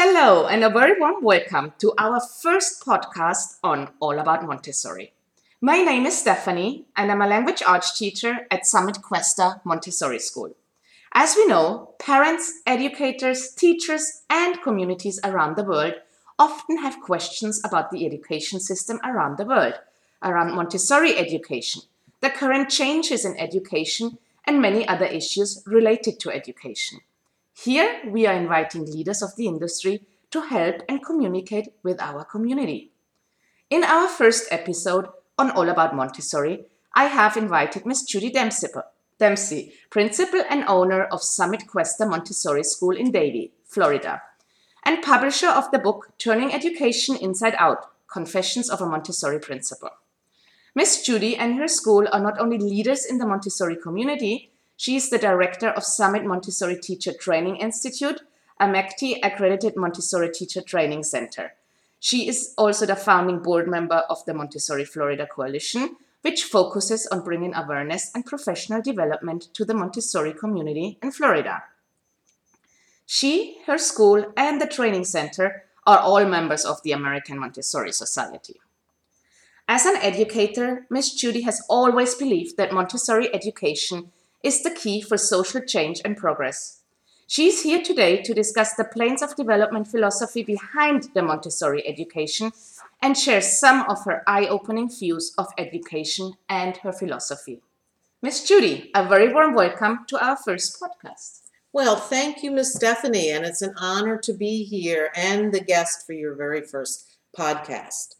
hello, and a very warm welcome to our first podcast on All About Montessori. My name is Stephanie, and I'm a language arts teacher at Summit Questa Montessori School. As we know, parents, educators, teachers, and communities around the world often have questions about the education system around the world, around Montessori education, the current changes in education, and many other issues related to education. Here, we are inviting leaders of the industry to help and communicate with our community. In our first episode on All About Montessori, I have invited Miss Judy Dempsey, Dempsey, principal and owner of Summit Questa Montessori School in Davie, Florida, and publisher of the book Turning Education Inside Out Confessions of a Montessori Principal. Miss Judy and her school are not only leaders in the Montessori community, she is the director of Summit Montessori Teacher Training Institute, a MACTE accredited Montessori Teacher Training Center. She is also the founding board member of the Montessori Florida Coalition, which focuses on bringing awareness and professional development to the Montessori community in Florida. She, her school, and the training center are all members of the American Montessori Society. As an educator, Miss Judy has always believed that Montessori education is the key for social change and progress. She is here today to discuss the planes of development philosophy behind the Montessori education and share some of her eye opening views of education and her philosophy. Miss Judy, a very warm welcome to our first podcast. Well, thank you, Miss Stephanie, and it's an honor to be here and the guest for your very first podcast.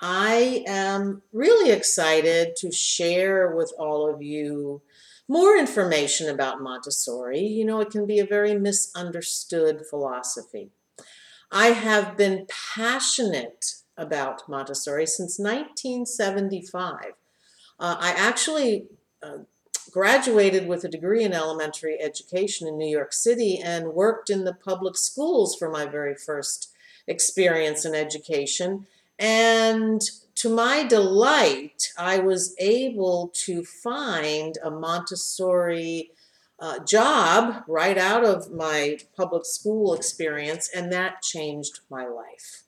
I am really excited to share with all of you more information about Montessori. You know, it can be a very misunderstood philosophy. I have been passionate about Montessori since 1975. Uh, I actually uh, graduated with a degree in elementary education in New York City and worked in the public schools for my very first experience in education. And to my delight, I was able to find a Montessori uh, job right out of my public school experience, and that changed my life.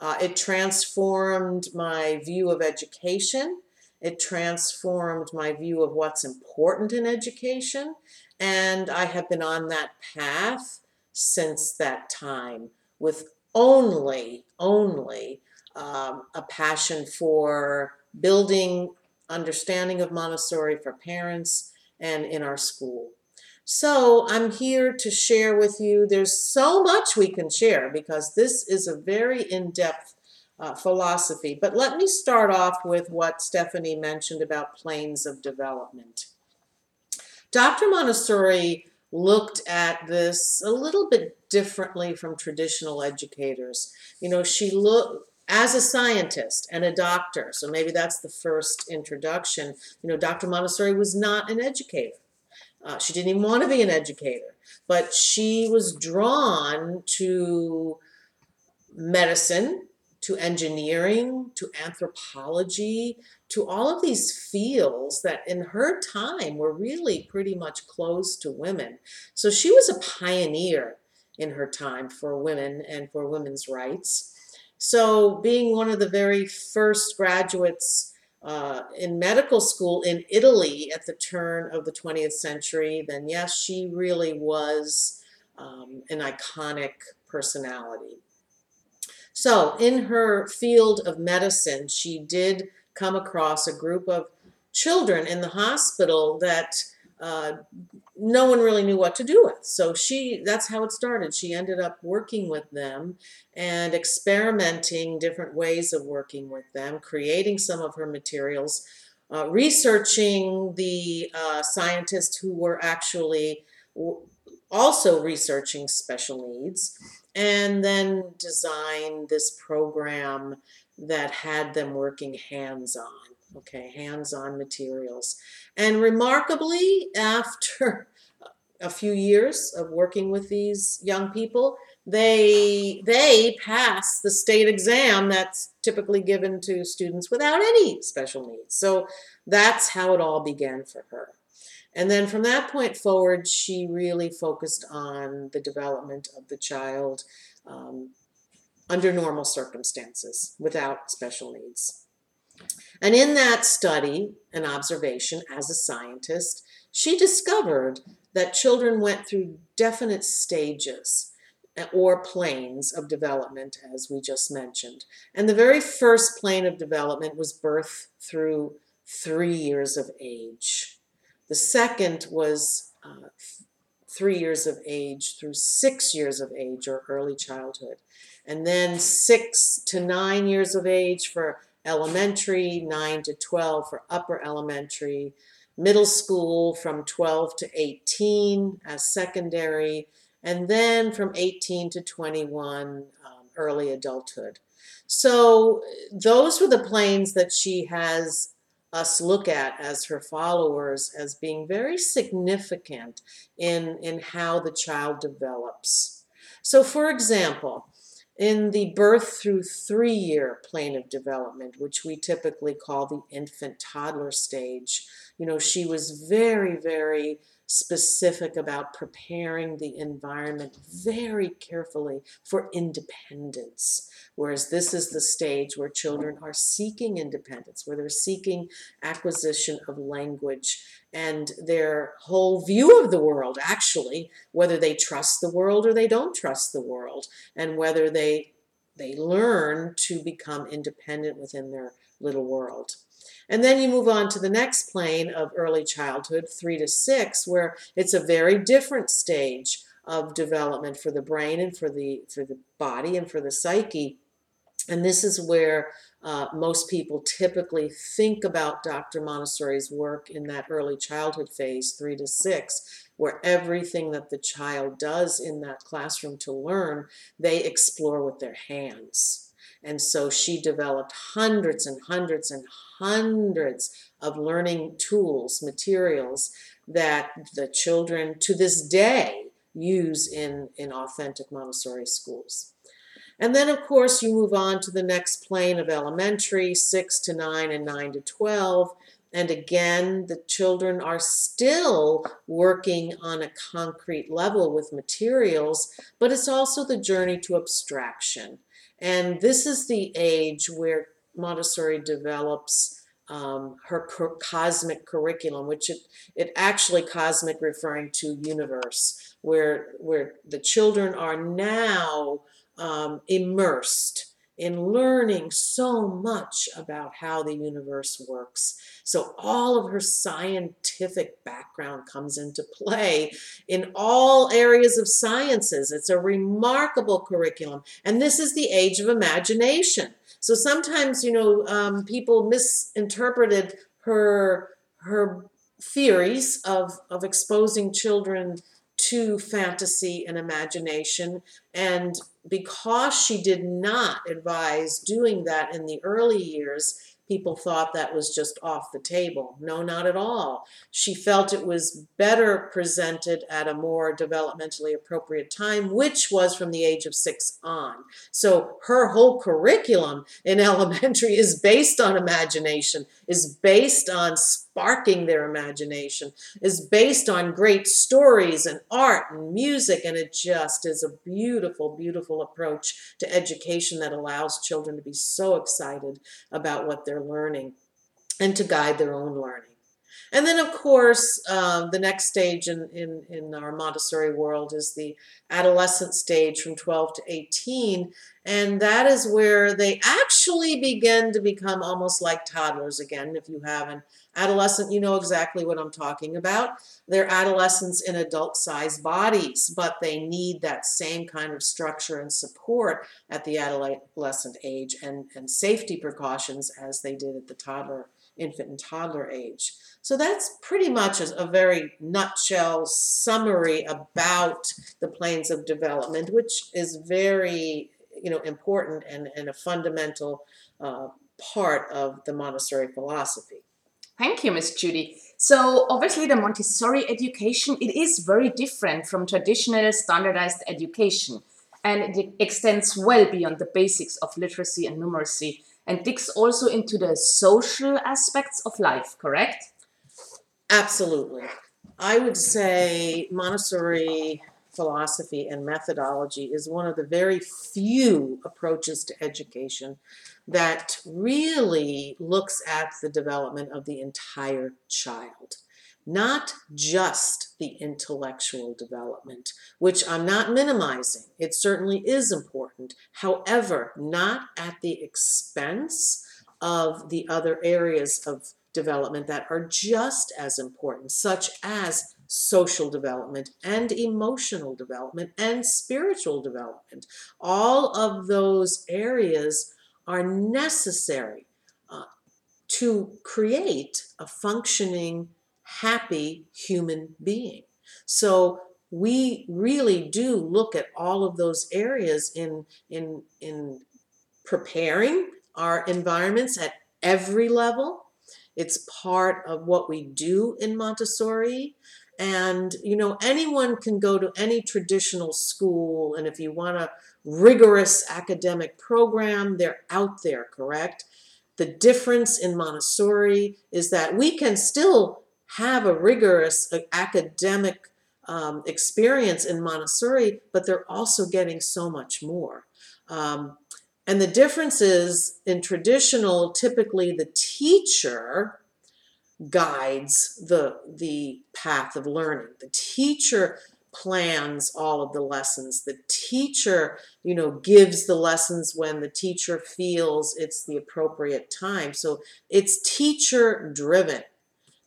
Uh, it transformed my view of education. It transformed my view of what's important in education. And I have been on that path since that time with only, only um, a passion for building understanding of Montessori for parents and in our school. So I'm here to share with you. There's so much we can share because this is a very in-depth uh, philosophy. But let me start off with what Stephanie mentioned about planes of development. Dr. Montessori looked at this a little bit differently from traditional educators. You know, she looked as a scientist and a doctor, so maybe that's the first introduction. You know, Dr. Montessori was not an educator. Uh, she didn't even want to be an educator, but she was drawn to medicine, to engineering, to anthropology, to all of these fields that in her time were really pretty much closed to women. So she was a pioneer in her time for women and for women's rights. So, being one of the very first graduates uh, in medical school in Italy at the turn of the 20th century, then yes, she really was um, an iconic personality. So, in her field of medicine, she did come across a group of children in the hospital that uh, no one really knew what to do with. So she, that's how it started. She ended up working with them and experimenting different ways of working with them, creating some of her materials, uh, researching the uh, scientists who were actually also researching special needs, and then design this program that had them working hands-on okay, hands-on materials. And remarkably, after a few years of working with these young people, they they pass the state exam that's typically given to students without any special needs. So that's how it all began for her. And then from that point forward, she really focused on the development of the child um, under normal circumstances without special needs. And in that study and observation as a scientist, she discovered that children went through definite stages uh, or planes of development, as we just mentioned. And the very first plane of development was birth through three years of age. The second was uh, three years of age through six years of age or early childhood. And then six to nine years of age for elementary, nine to 12 for upper elementary, middle school from 12 to 18 as secondary, and then from 18 to 21, um, early adulthood. So those were the planes that she has us look at as her followers as being very significant in, in how the child develops. So, for example, in the birth through three year plane of development, which we typically call the infant toddler stage, you know, she was very, very specific about preparing the environment very carefully for independence. Whereas this is the stage where children are seeking independence, where they're seeking acquisition of language and their whole view of the world, actually, whether they trust the world or they don't trust the world, and whether they they learn to become independent within their little world. And then you move on to the next plane of early childhood, three to six, where it's a very different stage of development for the brain and for the for the body and for the psyche. And this is where uh, most people typically think about Dr. Montessori's work in that early childhood phase, three to six, where everything that the child does in that classroom to learn, they explore with their hands. And so she developed hundreds and hundreds and hundreds of learning tools, materials that the children to this day use in, in authentic Montessori schools. And then, of course, you move on to the next plane of elementary, 6 to 9 and 9 to 12. And again, the children are still working on a concrete level with materials, but it's also the journey to abstraction. And this is the age where Montessori develops um, her cosmic curriculum, which it, it actually cosmic referring to universe, where where the children are now um, immersed in learning so much about how the universe works. So all of her scientific background comes into play in all areas of sciences. It's a remarkable curriculum. And this is the age of imagination. So sometimes, you know, um, people misinterpreted her, her theories of, of exposing children to fantasy and imagination. And because she did not advise doing that in the early years, people thought that was just off the table. No, not at all. She felt it was better presented at a more developmentally appropriate time, which was from the age of six on. So her whole curriculum in elementary is based on imagination, is based on sparking their imagination, is based on great stories and art and music. And it just is a beautiful, beautiful approach to education that allows children to be so excited about what they're learning and to guide their own learning. And then, of course, um, the next stage in, in, in our Montessori world is the adolescent stage from 12 to 18. And that is where they actually begin to become almost like toddlers again. If you have an adolescent, you know exactly what I'm talking about. They're adolescents in adult sized bodies, but they need that same kind of structure and support at the adolescent age and, and safety precautions as they did at the toddler, infant, and toddler age. So that's pretty much a, very nutshell summary about the planes of development, which is very you know important and, and a fundamental uh, part of the Montessori philosophy. Thank you, Miss Judy. So obviously the Montessori education, it is very different from traditional standardized education and it extends well beyond the basics of literacy and numeracy and digs also into the social aspects of life, correct? Absolutely. I would say Montessori philosophy and methodology is one of the very few approaches to education that really looks at the development of the entire child. Not just the intellectual development, which I'm not minimizing. It certainly is important. However, not at the expense of the other areas of development that are just as important, such as social development and emotional development and spiritual development. All of those areas are necessary uh, to create a functioning, happy human being. So we really do look at all of those areas in in in preparing our environments at every level. It's part of what we do in Montessori. And, you know, anyone can go to any traditional school, and if you want a rigorous academic program, they're out there, correct? The difference in Montessori is that we can still have a rigorous uh, academic um, experience in Montessori, but they're also getting so much more. Um, and the difference is in traditional, typically the teacher guides the the path of learning. The teacher plans all of the lessons. The teacher, you know, gives the lessons when the teacher feels it's the appropriate time. So it's teacher driven.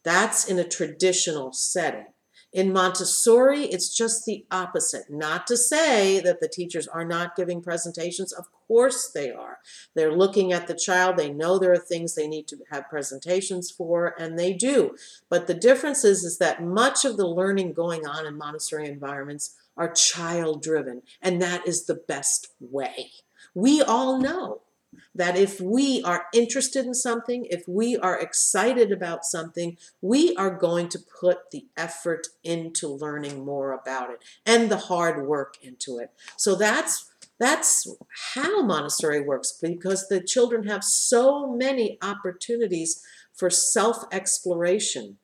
That's in a traditional setting. In Montessori, it's just the opposite. Not to say that the teachers are not giving presentations. Of course they are. They're looking at the child. They know there are things they need to have presentations for, and they do. But the difference is, is that much of the learning going on in Montessori environments are child driven, and that is the best way. We all know that if we are interested in something, if we are excited about something, we are going to put the effort into learning more about it and the hard work into it. So that's that's how Montessori works because the children have so many opportunities for self-exploration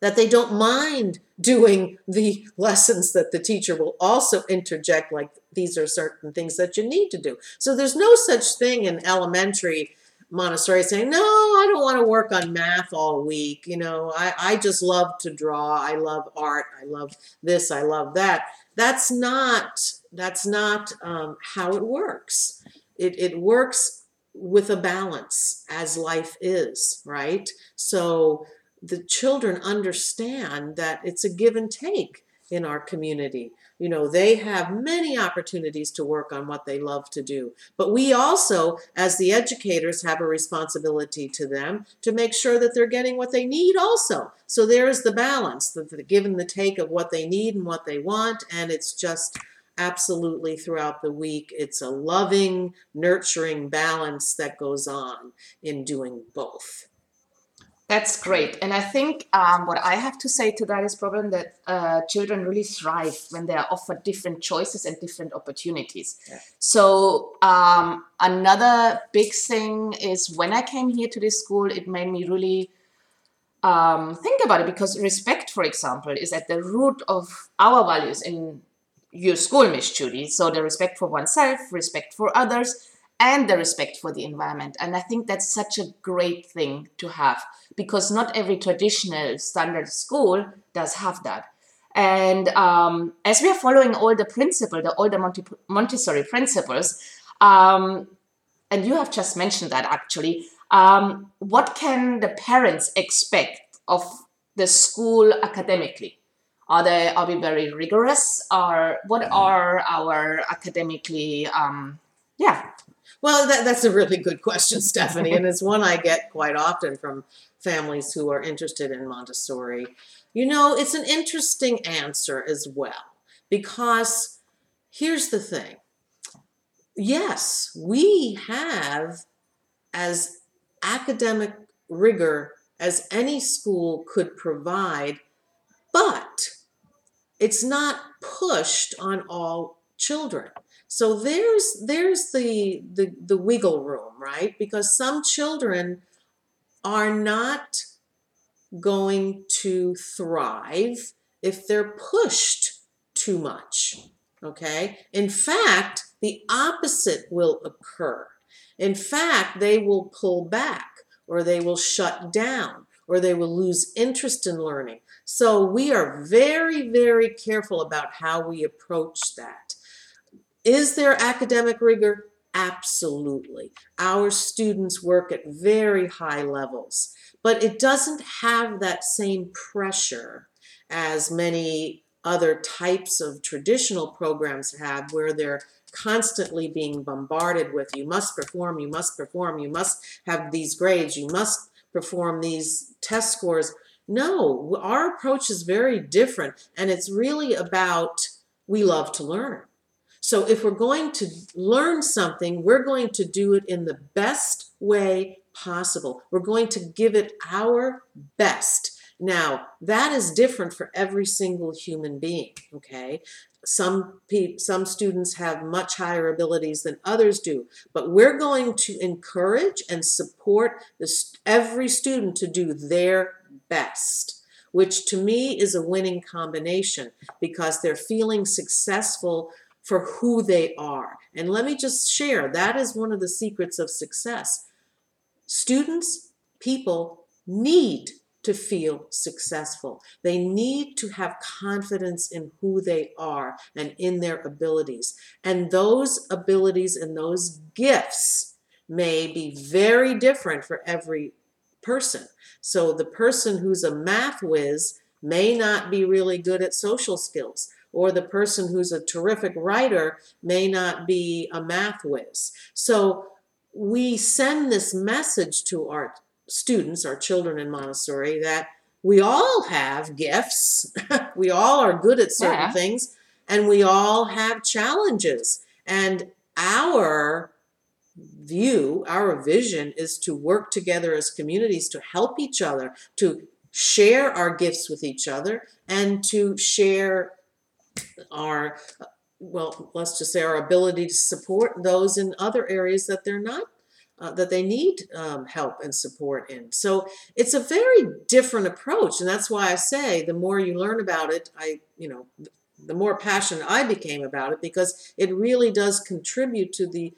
that they don't mind doing the lessons that the teacher will also interject like these are certain things that you need to do. So there's no such thing in elementary Montessori saying, no, I don't want to work on math all week. You know, I, I just love to draw. I love art. I love this. I love that. That's not, that's not um, how it works. It, it works with a balance as life is, right? So the children understand that it's a give and take in our community. You know, they have many opportunities to work on what they love to do. But we also, as the educators, have a responsibility to them to make sure that they're getting what they need also. So there's the balance, the, the give and the take of what they need and what they want. And it's just absolutely throughout the week. It's a loving, nurturing balance that goes on in doing both. That's great. And I think um, what I have to say to that is probably that uh, children really thrive when they are offered different choices and different opportunities. Yeah. So um, another big thing is when I came here to this school, it made me really um, think about it because respect, for example, is at the root of our values in your school, Miss Judy. So the respect for oneself, respect for others, and the respect for the environment. And I think that's such a great thing to have because not every traditional standard school does have that. And um, as we are following all the principles, the all the Monte- Montessori principles, um, and you have just mentioned that actually, um, what can the parents expect of the school academically? Are they are we very rigorous? Or what are our academically um, yeah well, that, that's a really good question, Stephanie, and it's one I get quite often from families who are interested in Montessori. You know, it's an interesting answer as well, because here's the thing. Yes, we have as academic rigor as any school could provide, but it's not pushed on all children. So there's there's the, the the wiggle room, right? Because some children are not going to thrive if they're pushed too much. Okay? In fact, the opposite will occur. In fact, they will pull back or they will shut down or they will lose interest in learning. So we are very, very careful about how we approach that. Is there academic rigor? Absolutely. Our students work at very high levels, but it doesn't have that same pressure as many other types of traditional programs have where they're constantly being bombarded with you must perform, you must perform, you must have these grades, you must perform these test scores. No, our approach is very different, and it's really about we love to learn. So if we're going to learn something, we're going to do it in the best way possible. We're going to give it our best. Now, that is different for every single human being, okay? Some pe- some students have much higher abilities than others do, but we're going to encourage and support this, every student to do their best, which to me is a winning combination because they're feeling successful for who they are. And let me just share that is one of the secrets of success. Students, people need to feel successful. They need to have confidence in who they are and in their abilities. And those abilities and those gifts may be very different for every person. So the person who's a math whiz may not be really good at social skills. Or the person who's a terrific writer may not be a math whiz. So we send this message to our students, our children in Montessori, that we all have gifts. we all are good at certain yeah. things, and we all have challenges. And our view, our vision is to work together as communities to help each other, to share our gifts with each other, and to share our well, let's just say our ability to support those in other areas that they're not uh, that they need um, help and support in. So it's a very different approach, and that's why I say the more you learn about it, I you know the more passionate I became about it because it really does contribute to the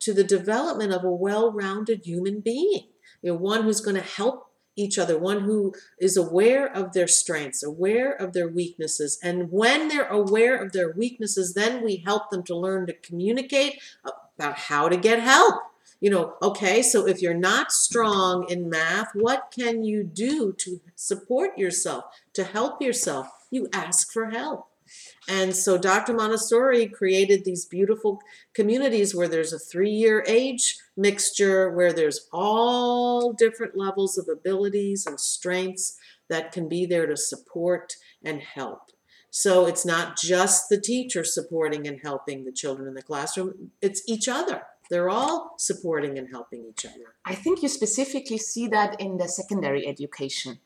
to the development of a well-rounded human being. You know, one who's going to help each other, one who is aware of their strengths, aware of their weaknesses. And when they're aware of their weaknesses, then we help them to learn to communicate about how to get help you know, okay, so if you're not strong in math, what can you do to support yourself, to help yourself? You ask for help. And so Dr. Montessori created these beautiful communities where there's a three year age mixture, where there's all different levels of abilities and strengths that can be there to support and help. So it's not just the teacher supporting and helping the children in the classroom, it's each other. They're all supporting and helping each other. I think you specifically see that in the secondary education.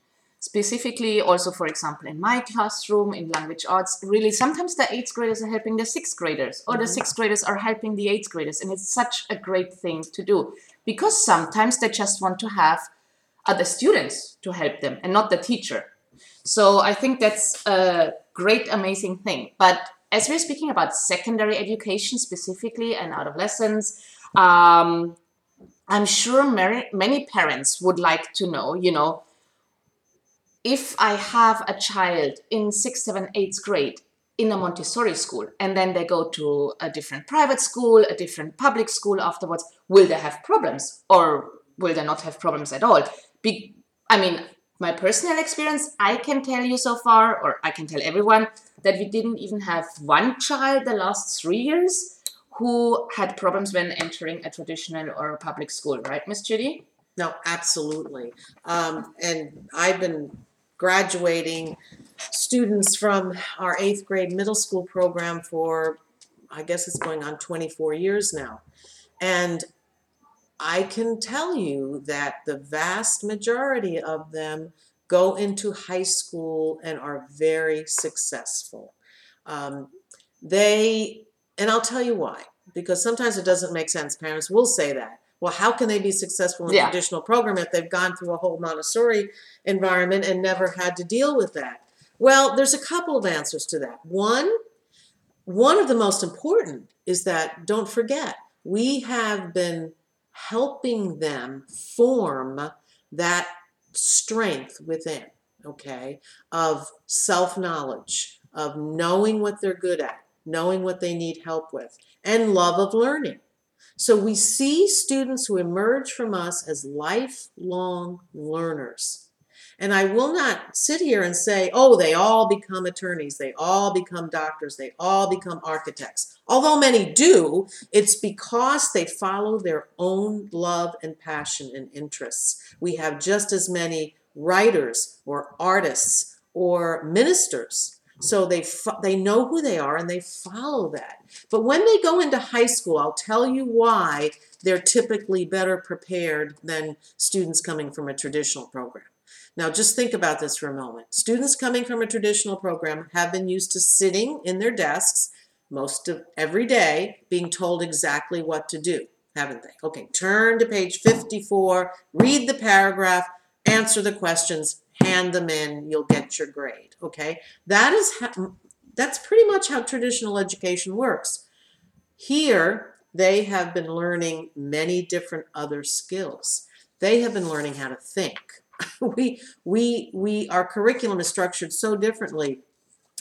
Specifically, also, for example, in my classroom in language arts, really sometimes the eighth graders are helping the sixth graders, or mm-hmm. the sixth graders are helping the eighth graders. And it's such a great thing to do because sometimes they just want to have other students to help them and not the teacher. So I think that's a great, amazing thing. But as we're speaking about secondary education specifically and adolescents, um, I'm sure many, many parents would like to know, you know, if I have a child in sixth, seventh, eighth grade in a Montessori school and then they go to a different private school, a different public school afterwards, will they have problems or will they not have problems at all? Be- I mean, my personal experience, I can tell you so far, or I can tell everyone, that we didn't even have one child the last three years who had problems when entering a traditional or a public school, right, Miss Judy? No, absolutely. Um, and I've been graduating students from our eighth grade middle school program for, I guess it's going on 24 years now. And I can tell you that the vast majority of them go into high school and are very successful. Um, they and I'll tell you why. Because sometimes it doesn't make sense. Parents will say that. Well, how can they be successful in a traditional program if they've gone through a whole Montessori environment and never had to deal with that? Well, there's a couple of answers to that. One, one of the most important is that don't forget, we have been helping them form that strength within, okay, of self knowledge, of knowing what they're good at, knowing what they need help with, and love of learning. So we see students who emerge from us as lifelong learners. And I will not sit here and say, oh, they all become attorneys, they all become doctors, they all become architects. Although many do, it's because they follow their own love and passion and interests. We have just as many writers or artists or ministers. So they they know who they are and they follow that. But when they go into high school, I'll tell you why they're typically better prepared than students coming from a traditional program. Now, just think about this for a moment. Students coming from a traditional program have been used to sitting in their desks most of every day, being told exactly what to do, haven't they? Okay, turn to page 54, read the paragraph, answer the questions, hand them in, you'll get your grade. Okay, that is how, that's pretty much how traditional education works. Here, they have been learning many different other skills. They have been learning how to think we we we our curriculum is structured so differently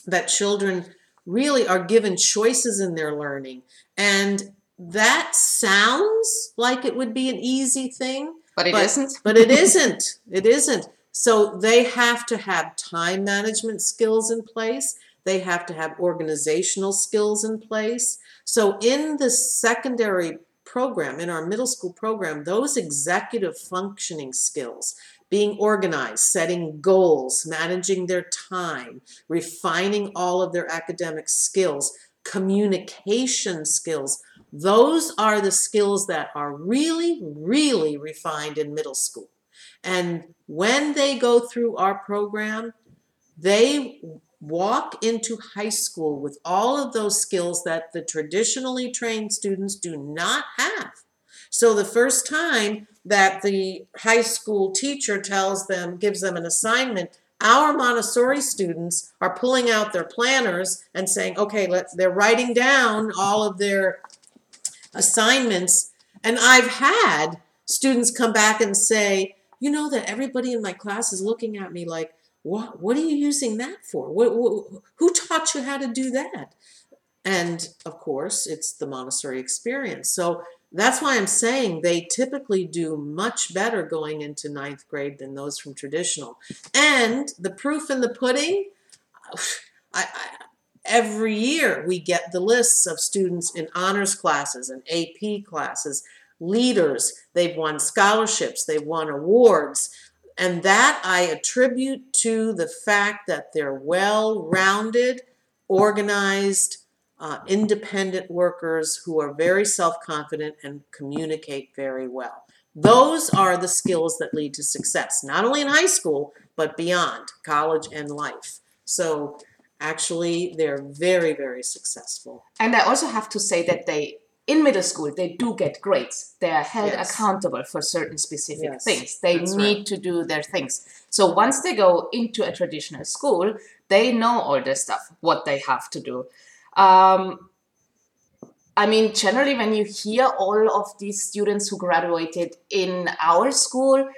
that children really are given choices in their learning and that sounds like it would be an easy thing but it but, not but it isn't it isn't so they have to have time management skills in place they have to have organizational skills in place so in the secondary program in our middle school program those executive functioning skills being organized, setting goals, managing their time, refining all of their academic skills, communication skills. Those are the skills that are really, really refined in middle school. And when they go through our program, they walk into high school with all of those skills that the traditionally trained students do not have. So the first time that the high school teacher tells them, gives them an assignment, our Montessori students are pulling out their planners and saying, okay, let's, they're writing down all of their assignments. And I've had students come back and say, you know that everybody in my class is looking at me like, what, what are you using that for? What, what, who taught you how to do that? And of course, it's the Montessori experience. So that's why I'm saying they typically do much better going into ninth grade than those from traditional. And the proof in the pudding, I, I, every year we get the lists of students in honors classes and AP classes, leaders, they've won scholarships, they've won awards. And that I attribute to the fact that they're well rounded, organized, uh, independent workers who are very self confident and communicate very well. Those are the skills that lead to success, not only in high school, but beyond college and life. So, actually, they're very, very successful. And I also have to say that they, in middle school, they do get grades. They are held Yes. accountable for certain specific Yes, things. They need right. to do their things. So once they go into a traditional school, they know all this stuff, what they have to do. Um, I mean, generally, when you hear all of these students who graduated in our school,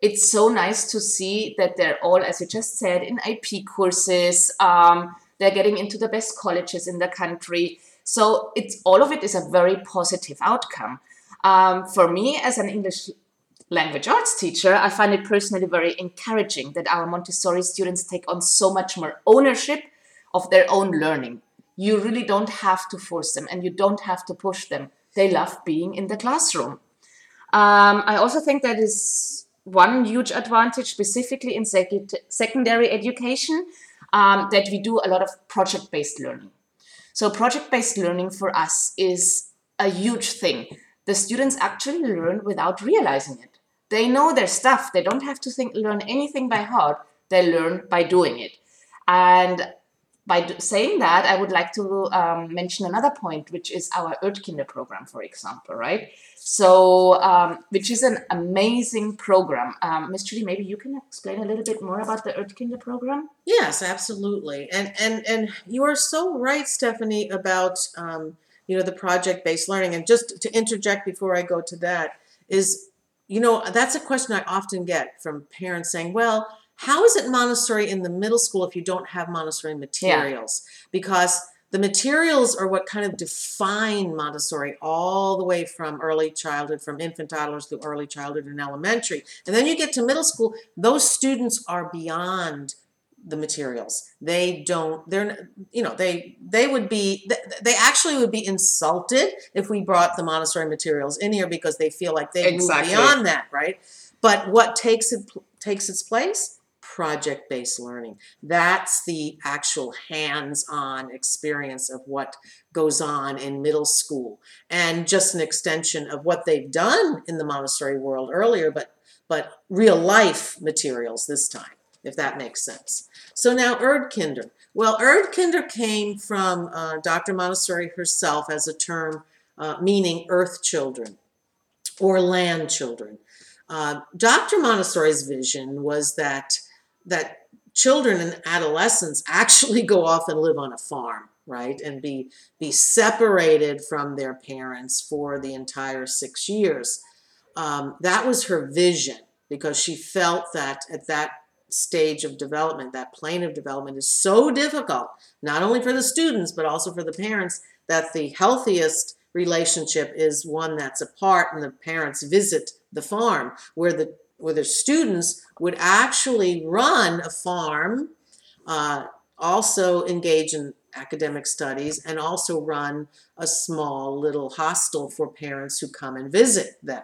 it's so nice to see that they're all, as you just said, in IP courses. Um, they're getting into the best colleges in the country. So it's all of it is a very positive outcome. Um, for me, as an English language arts teacher, I find it personally very encouraging that our Montessori students take on so much more ownership of their own learning. You really don't have to force them and you don't have to push them. They love being in the classroom. Um, I also think that is one huge advantage, specifically in sec- secondary education, um, that we do a lot of project based learning. So, project based learning for us is a huge thing. The students actually learn without realizing it. They know their stuff. They don't have to think, learn anything by heart. They learn by doing it. And by saying that, I would like to um, mention another point, which is our Erdkinder program, for example, right? So, um, which is an amazing program. Um, Ms. Judy, maybe you can explain a little bit more about the Erdkinder program? Yes, absolutely. And and and you are so right, Stephanie, about um, you know the project-based learning. And just to interject before I go to that is, you know, that's a question I often get from parents saying, "Well, how is it Montessori in the middle school if you don't have Montessori materials?" Because the materials are what kind of define Montessori all the way from early childhood, from infant toddlers through early childhood and elementary. And then you get to middle school, those students are beyond the materials. They don't, they're, you know, they, they would be, they actually would be insulted if we brought the Montessori materials in here because they feel like they Exactly. move beyond that, right? But what takes it, takes its place? Project-based learning. That's the actual hands-on experience of what goes on in middle school and just an extension of what they've done in the Montessori world earlier, but but real life materials this time, if that makes sense. So now Erdkinder. Well, Erdkinder came from uh, Dr. Montessori herself as a term uh, meaning earth children or land children. Uh, Dr. Montessori's vision was that that children and adolescents actually go off and live on a farm, right, and be be separated from their parents for the entire six years. Um, that was her vision because she felt that at that stage of development, that plane of development is so difficult, not only for the students, but also for the parents, that the healthiest relationship is one that's apart and the parents visit the farm, where the where the students would actually run a farm, uh, also engage in academic studies, and also run a small little hostel for parents who come and visit them.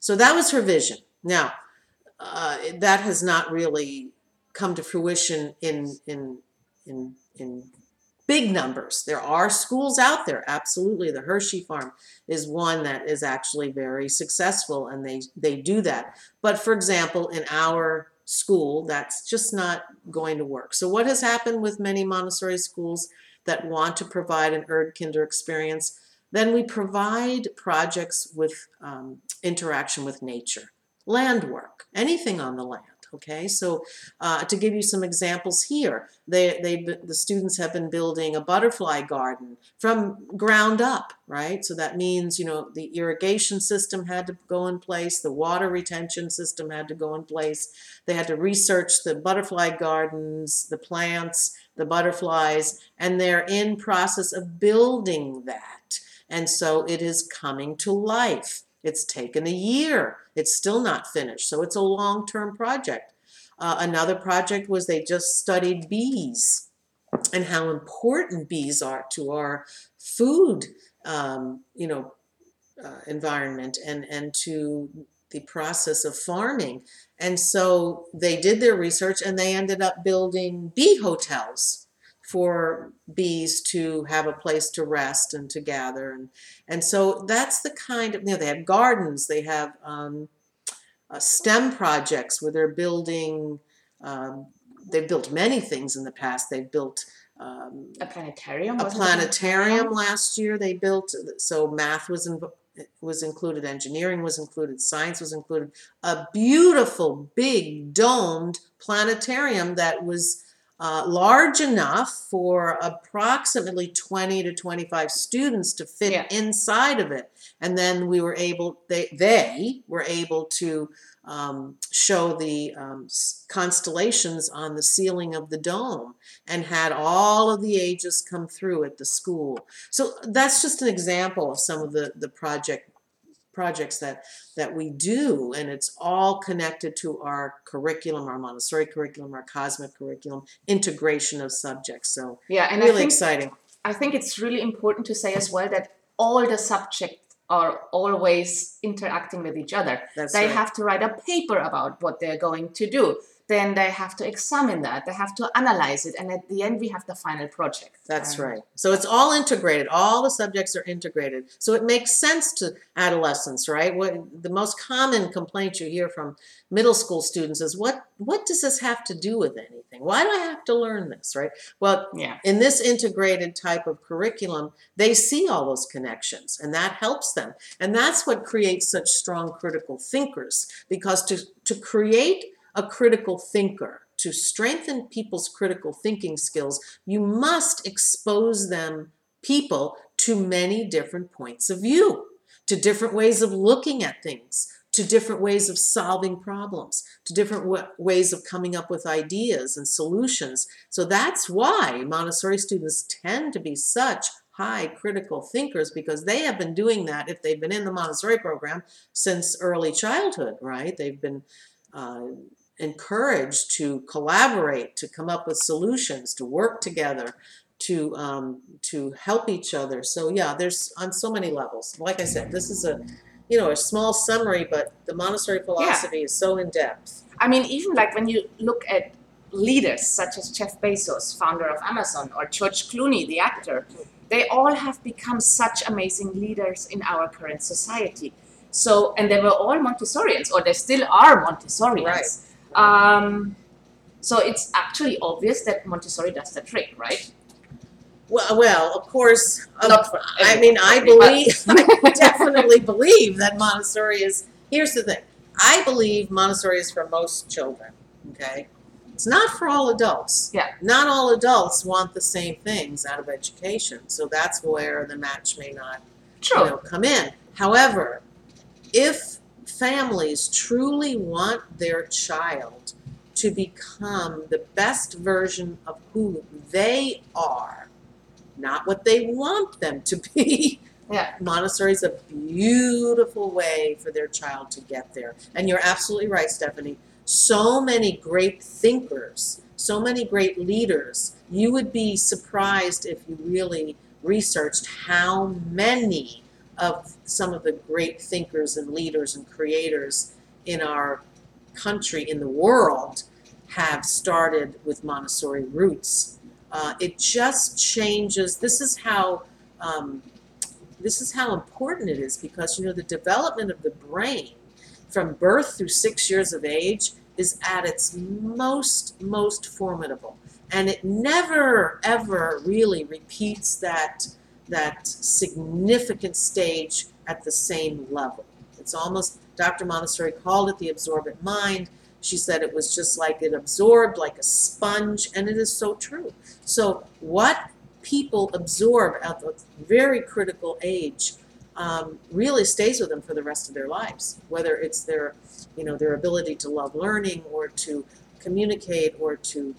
So that was her vision. Now, uh, that has not really come to fruition in in in in big numbers. There are schools out there, absolutely. The Hershey Farm is one that is actually very successful, and they they do that. But for example, in our school, that's just not going to work. So what has happened with many Montessori schools that want to provide an Erdkinder experience? Then we provide projects with um, interaction with nature, land work, anything on the land. Okay, so uh, to give you some examples here, they, they, the students have been building a butterfly garden from ground up, right? So that means, you know, the irrigation system had to go in place, the water retention system had to go in place. They had to research the butterfly gardens, the plants, the butterflies, and they're in process of building that. And so it is coming to life. It's taken a year. It's still not finished. So it's a long term project. Uh, another project was they just studied bees and how important bees are to our food, um, you know, uh, environment and, and to the process of farming. And so they did their research and they ended up building bee hotels for bees to have a place to rest and to gather. And and so that's the kind of you know they have gardens they have um, uh, STEM projects where they're building um, they've built many things in the past. They've built um, A planetarium? a planetarium last year they built. So math was in, was included engineering was included science was included. A beautiful big domed planetarium that was uh, large enough for approximately 20 to 25 students to fit Yeah. inside of it and then we were able they they were able to um, show the um, constellations on the ceiling of the dome and had all of the ages come through at the school so that's just an example of some of the the project projects that that we do and it's all connected to our curriculum our montessori curriculum our cosmic curriculum integration of subjects so Yeah, and I really think exciting I think it's really important to say as well that all the subjects are always interacting with each other. that's they right. have to write a paper about what they're going to do then they have to examine that, they have to analyze it, and at the end we have the final project. That's right. So it's all integrated. All the subjects are integrated. So it makes sense to adolescents, right? What the most common complaint you hear from middle school students is what what does this have to do with anything? Why do I have to learn this, right? Well, Yeah. in this integrated type of curriculum, they see all those connections and that helps them. And that's what creates such strong critical thinkers because to to create a critical thinker, to strengthen people's critical thinking skills, you must expose them people to many different points of view, to different ways of looking at things, to different ways of solving problems, to different wa ways of coming up with ideas and solutions. So that's why Montessori students tend to be such high critical thinkers because they have been doing that if they've been in the Montessori program since early childhood, right? They've been uh, encouraged to collaborate, to come up with solutions, to work together, to um, to help each other. So yeah, there's on so many levels. Like I said, this is a you know a small summary, but the Montessori philosophy is so in depth. I mean, even like when you look at leaders such as Jeff Bezos, founder of Amazon, or George Clooney, the actor, they all have become such amazing leaders in our current society. So, and they were all Montessorians, or they still are Montessorians. Um, so it's actually obvious that Montessori does the trick, right? Well, well, of course. um, Not for I mean, I believe, I definitely believe that Montessori is. Here's the thing: I believe Montessori is for most children. Okay, it's not for all adults. Yeah. Not all adults want the same things out of education, so that's where the match may not True. you know, come in. However, if families truly want their child to become the best version of who they are, not what they want them to be, Yeah. Montessori is a beautiful way for their child to get there. And you're absolutely right, Stephanie. So many great thinkers, so many great leaders. You would be surprised if you really researched how many of some of the great thinkers and leaders and creators in our country, in the world, have started with Montessori roots. Uh, it just changes. This is how. Um, this is how important it is because you know the development of the brain from birth through six years of age is at its most most formidable and it never ever really repeats that that significant stage at the same level it's almost dr montessori called it the absorbent mind she said it was just like it absorbed like a sponge and it is so true so what people absorb at a very critical age um, really stays with them for the rest of their lives. Whether it's their, you know, their ability to love learning or to communicate or to,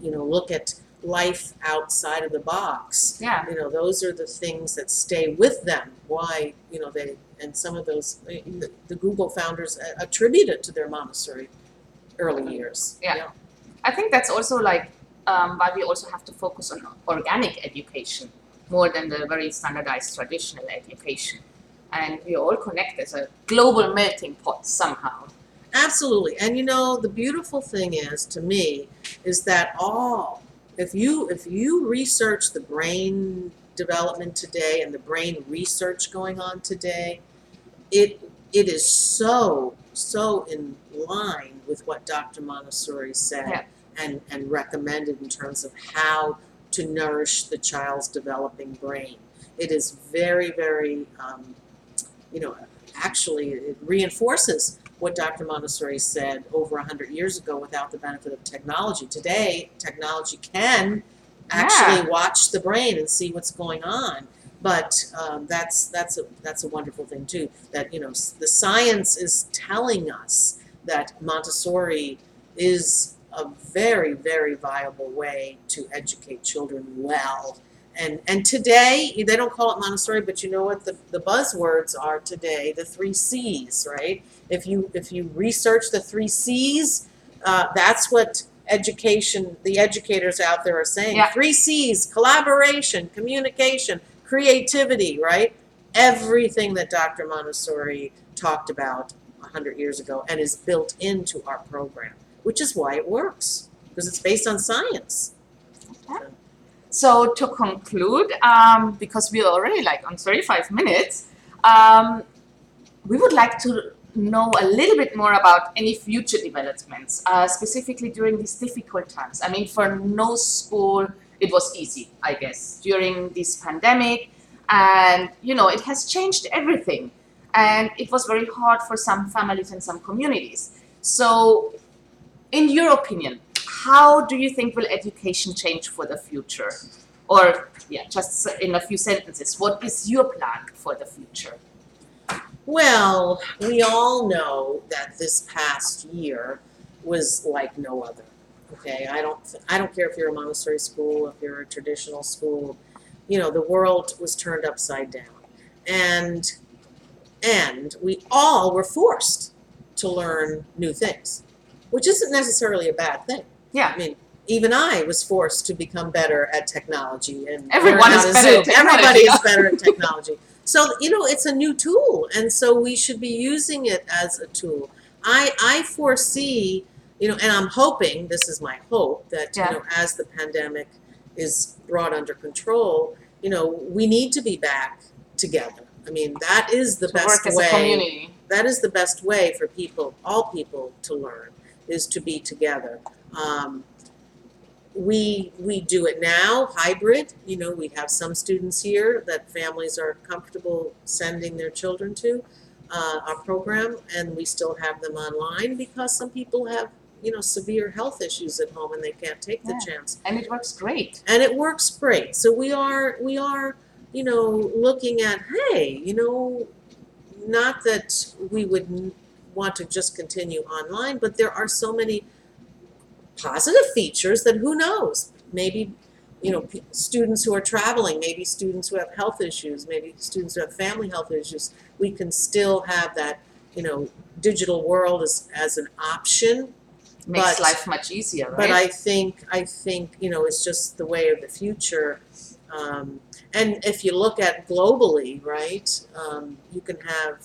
you know, look at life outside of the box. Yeah. You know, those are the things that stay with them. Why, you know, they and some of those eh, the, the Google founders eh, a- attribute it to their Montessori early mm-hmm. years. Yeah. I think that's also like um, why we also have to focus on organic education more than the very standardized traditional education. And we all connect as a global melting pot somehow. Absolutely. And you know, the beautiful thing is to me is that all if you if you research the brain development today and the brain research going on today, it it is so so in line with what Dr. Montessori said Yeah. and and recommended in terms of how to nourish the child's developing brain. It is very very um, you know actually it reinforces what Dr. Montessori said over 100 years ago without the benefit of technology. Today, technology can actually watch the brain and see what's going on. But um, that's that's a that's a wonderful thing too. That you know the science is telling us that Montessori is a very very viable way to educate children well. And and today they don't call it Montessori, but you know what the, the buzzwords are today? The three C's, right? If you if you research the three C's, uh, that's what education the educators out there are saying. Yeah. Three C's: collaboration, communication, creativity. Right? Everything that Dr. Montessori talked about hundred years ago and is built into our program. which is why it works because it's based on science. Okay. So to conclude, um, because we're already like on 35 minutes, um, we would like to know a little bit more about any future developments, uh, specifically during these difficult times. I mean, for no school, it was easy, I guess, during this pandemic. And, you know, it has changed everything. And it was very hard for some families and some communities. So, in your opinion, how do you think will education change for the future? Or, yeah, just in a few sentences, what is your plan for the future? Well, we all know that this past year was like no other. Okay, I don't I don't care if you're a Montessori school, if you're a traditional school, you know, the world was turned upside down. And and we all were forced to learn new things, which isn't necessarily a bad thing. Yeah. I mean, even I was forced to become better at technology and Everyone is better Zoom. Everybody is better at technology. So you know, it's a new tool, and so we should be using it as a tool. I I foresee, you know, and I'm hoping this is my hope that Yeah. you know, as the pandemic is brought under control, you know, we need to be back together. I mean, that is the to best work as way a community. that is the best way for people, all people, to learn is to be together. Um, we we do it now hybrid. You know, we have some students here that families are comfortable sending their children to uh, our program, and we still have them online because some people have you know severe health issues at home and they can't take the chance And it works great. and it works great. So we are we are you know looking at hey you know not that we would want to just continue online, but there are so many positive features that who knows maybe you know students who are traveling maybe students who have health issues maybe students who have family health issues we can still have that you know digital world as, as an option Makes But- life much easier, right? but I think I think you know it's just the way of the future. Um, and if you look at globally, right, um, you can have.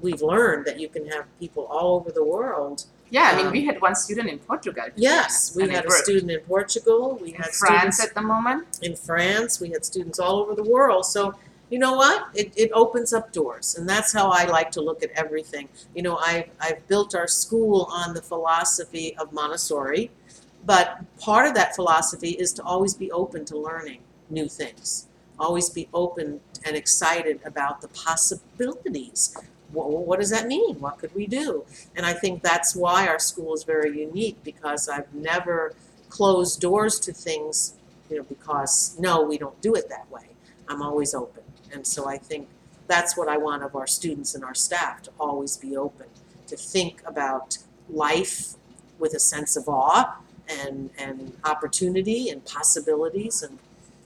We've learned that you can have people all over the world. Yeah, I mean, um, we had one student in Portugal. Yes, we and it had a worked. student in Portugal. We in had France students at the moment. in France. We had students all over the world. So you know what? It, it opens up doors, and that's how I like to look at everything. You know, I I've built our school on the philosophy of Montessori, but part of that philosophy is to always be open to learning new things. Always be open and excited about the possibilities. What, what does that mean? What could we do? And I think that's why our school is very unique because I've never closed doors to things, you know, because no, we don't do it that way. I'm always open. And so I think that's what I want of our students and our staff to always be open, to think about life with a sense of awe and, and opportunity and possibilities. And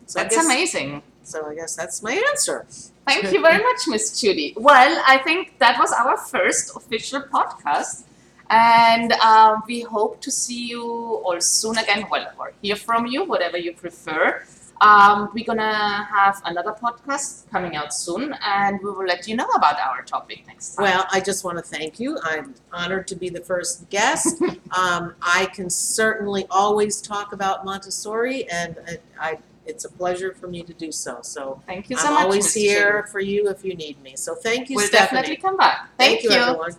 so That's amazing. So I guess that's my answer. Thank you very much, Miss Judy. Well, I think that was our first official podcast. And um, we hope to see you all soon again, well, or hear from you, whatever you prefer. Um, we're gonna have another podcast coming out soon, and we will let you know about our topic next time. Well, I just want to thank you. I'm honored to be the first guest. um, I can certainly always talk about Montessori, and I, I, it's a pleasure for me to do so. So thank you so I'm much. always Miss here Judy. for you if you need me. So thank you, We'll Stephanie. definitely come back. Thank, you, everyone.